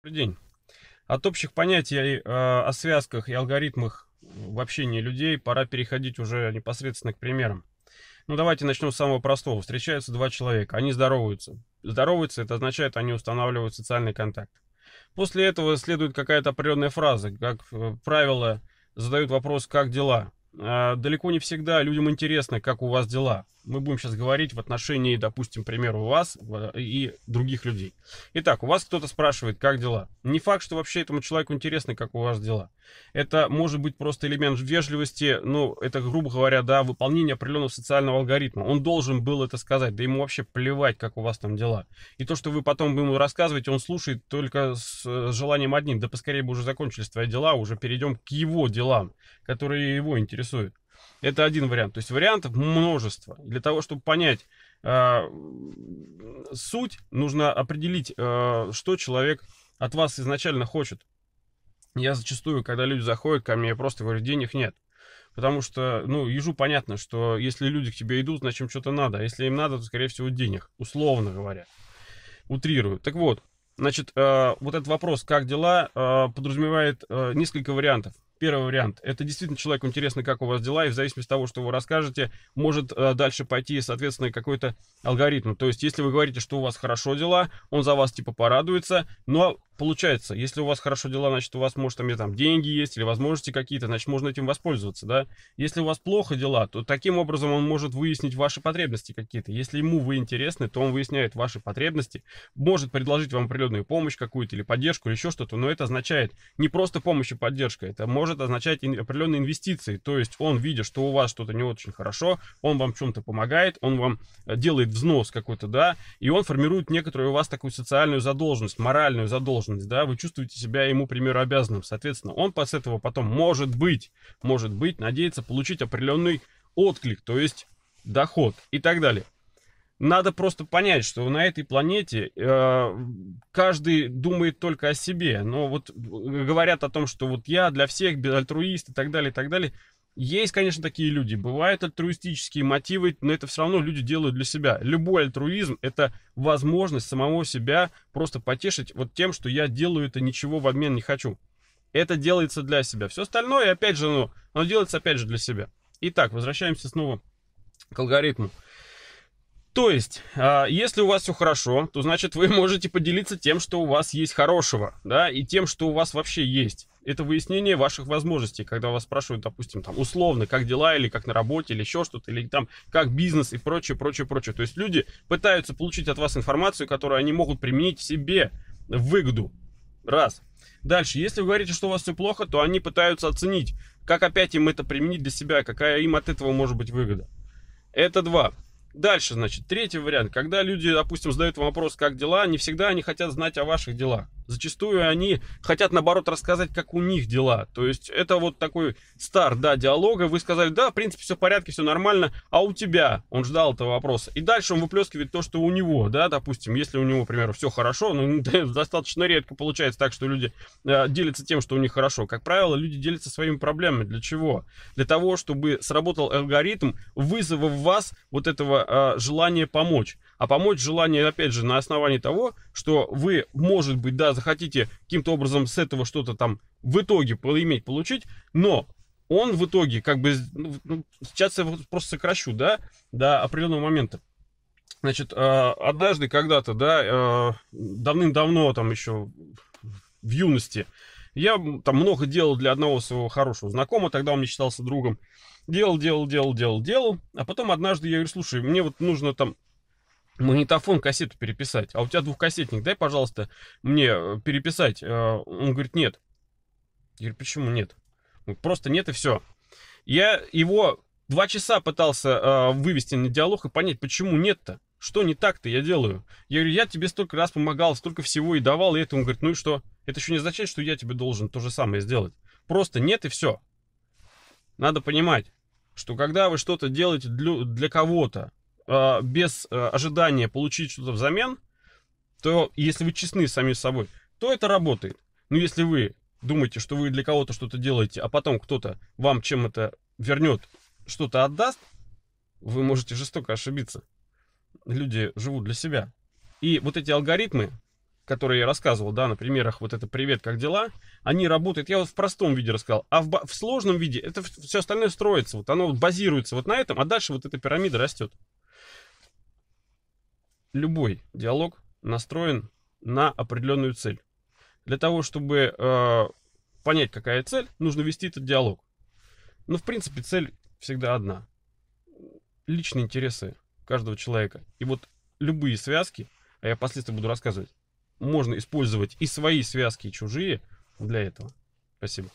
Добрый день. От общих понятий э, о связках и алгоритмах в общении людей пора переходить уже непосредственно к примерам. Ну, давайте начнем с самого простого. Встречаются два человека, они здороваются. Здороваются, это означает, они устанавливают социальный контакт. После этого следует какая-то определенная фраза, как э, правило, задают вопрос «как дела?». А, далеко не всегда людям интересно, как у вас дела. Мы будем сейчас говорить в отношении, допустим, примеру вас и других людей. Итак, у вас кто-то спрашивает, как дела. Не факт, что вообще этому человеку интересно, как у вас дела. Это может быть просто элемент вежливости, ну, это, грубо говоря, да, выполнение определенного социального алгоритма. Он должен был это сказать, да ему вообще плевать, как у вас там дела. И то, что вы потом ему рассказываете, он слушает только с желанием одним, да поскорее бы уже закончились твои дела, уже перейдем к его делам, которые его интересуют. Это один вариант. То есть вариантов множество. Для того, чтобы понять э, суть, нужно определить, э, что человек от вас изначально хочет. Я зачастую, когда люди заходят ко мне, я просто говорю, денег нет. Потому что, ну, ежу понятно, что если люди к тебе идут, значит им что-то надо. А если им надо, то, скорее всего, денег, условно говоря. Утрирую. Так вот, значит, э, вот этот вопрос, как дела, э, подразумевает э, несколько вариантов. Первый вариант. Это действительно человеку интересно, как у вас дела, и в зависимости от того, что вы расскажете, может э, дальше пойти, соответственно, какой-то алгоритм. То есть, если вы говорите, что у вас хорошо дела, он за вас типа порадуется, но получается, если у вас хорошо дела, значит, у вас, может, там, там деньги есть или возможности какие-то, значит, можно этим воспользоваться, да. Если у вас плохо дела, то таким образом он может выяснить ваши потребности какие-то. Если ему вы интересны, то он выясняет ваши потребности, может предложить вам определенную помощь какую-то или поддержку или еще что-то, но это означает не просто помощь и поддержка, это может означать определенные инвестиции, то есть он, видя, что у вас что-то не очень хорошо, он вам чем-то помогает, он вам э, делает взнос какой-то, да, и он формирует некоторую у вас такую социальную задолженность, моральную задолженность, ответственность, да, вы чувствуете себя ему, примеру, обязанным. Соответственно, он с этого потом может быть, может быть, надеется получить определенный отклик, то есть доход и так далее. Надо просто понять, что на этой планете э, каждый думает только о себе. Но вот говорят о том, что вот я для всех альтруист и так далее, и так далее. Есть, конечно, такие люди. Бывают альтруистические мотивы, но это все равно люди делают для себя. Любой альтруизм — это возможность самого себя просто потешить вот тем, что я делаю это, ничего в обмен не хочу. Это делается для себя. Все остальное, опять же, ну, оно делается опять же для себя. Итак, возвращаемся снова к алгоритму. То есть, а, если у вас все хорошо, то значит вы можете поделиться тем, что у вас есть хорошего, да, и тем, что у вас вообще есть. Это выяснение ваших возможностей, когда вас спрашивают, допустим, там, условно, как дела, или как на работе, или еще что-то, или там, как бизнес и прочее, прочее, прочее. То есть люди пытаются получить от вас информацию, которую они могут применить себе в выгоду. Раз. Дальше, если вы говорите, что у вас все плохо, то они пытаются оценить, как опять им это применить для себя, какая им от этого может быть выгода. Это два. Дальше, значит, третий вариант. Когда люди, допустим, задают вам вопрос, как дела, не всегда они хотят знать о ваших делах. Зачастую они хотят, наоборот, рассказать, как у них дела. То есть это вот такой старт, да, диалога. Вы сказали, да, в принципе, все в порядке, все нормально, а у тебя? Он ждал этого вопроса. И дальше он выплескивает то, что у него, да, допустим, если у него, к примеру, все хорошо, ну, достаточно редко получается так, что люди э, делятся тем, что у них хорошо. Как правило, люди делятся своими проблемами. Для чего? Для того, чтобы сработал алгоритм вызова в вас вот этого э, желания помочь. А помочь желание, опять же, на основании того, что вы, может быть, да, захотите каким-то образом с этого что-то там в итоге поиметь, получить, но он в итоге, как бы, ну, ну сейчас я просто сокращу, да, до определенного момента. Значит, э, однажды когда-то, да, э, давным-давно, там еще в юности, я там много делал для одного своего хорошего знакомого, тогда он мне считался другом. Делал, делал, делал, делал, делал. А потом однажды я говорю, слушай, мне вот нужно там магнитофон, кассету переписать. А у тебя двухкассетник, дай, пожалуйста, мне э, переписать. Э, он говорит, нет. Я говорю, почему нет? Просто нет и все. Я его два часа пытался э, вывести на диалог и понять, почему нет-то. Что не так-то я делаю? Я говорю, я тебе столько раз помогал, столько всего и давал, и это он говорит, ну и что? Это еще не означает, что я тебе должен то же самое сделать. Просто нет и все. Надо понимать, что когда вы что-то делаете для кого-то, э, без э, ожидания получить что-то взамен, то если вы честны сами с собой, то это работает. Но если вы думаете, что вы для кого-то что-то делаете, а потом кто-то вам чем это вернет, что-то отдаст, вы можете жестоко ошибиться. Люди живут для себя. И вот эти алгоритмы, которые я рассказывал, да, на примерах вот это «Привет, как дела?», они работают, я вот в простом виде рассказал, а в, в сложном виде это все остальное строится, вот оно базируется вот на этом, а дальше вот эта пирамида растет. Любой диалог настроен на определенную цель. Для того, чтобы э, понять, какая цель, нужно вести этот диалог. Но, в принципе, цель всегда одна. Личные интересы каждого человека. И вот любые связки, а я впоследствии буду рассказывать, можно использовать и свои связки, и чужие для этого. Спасибо.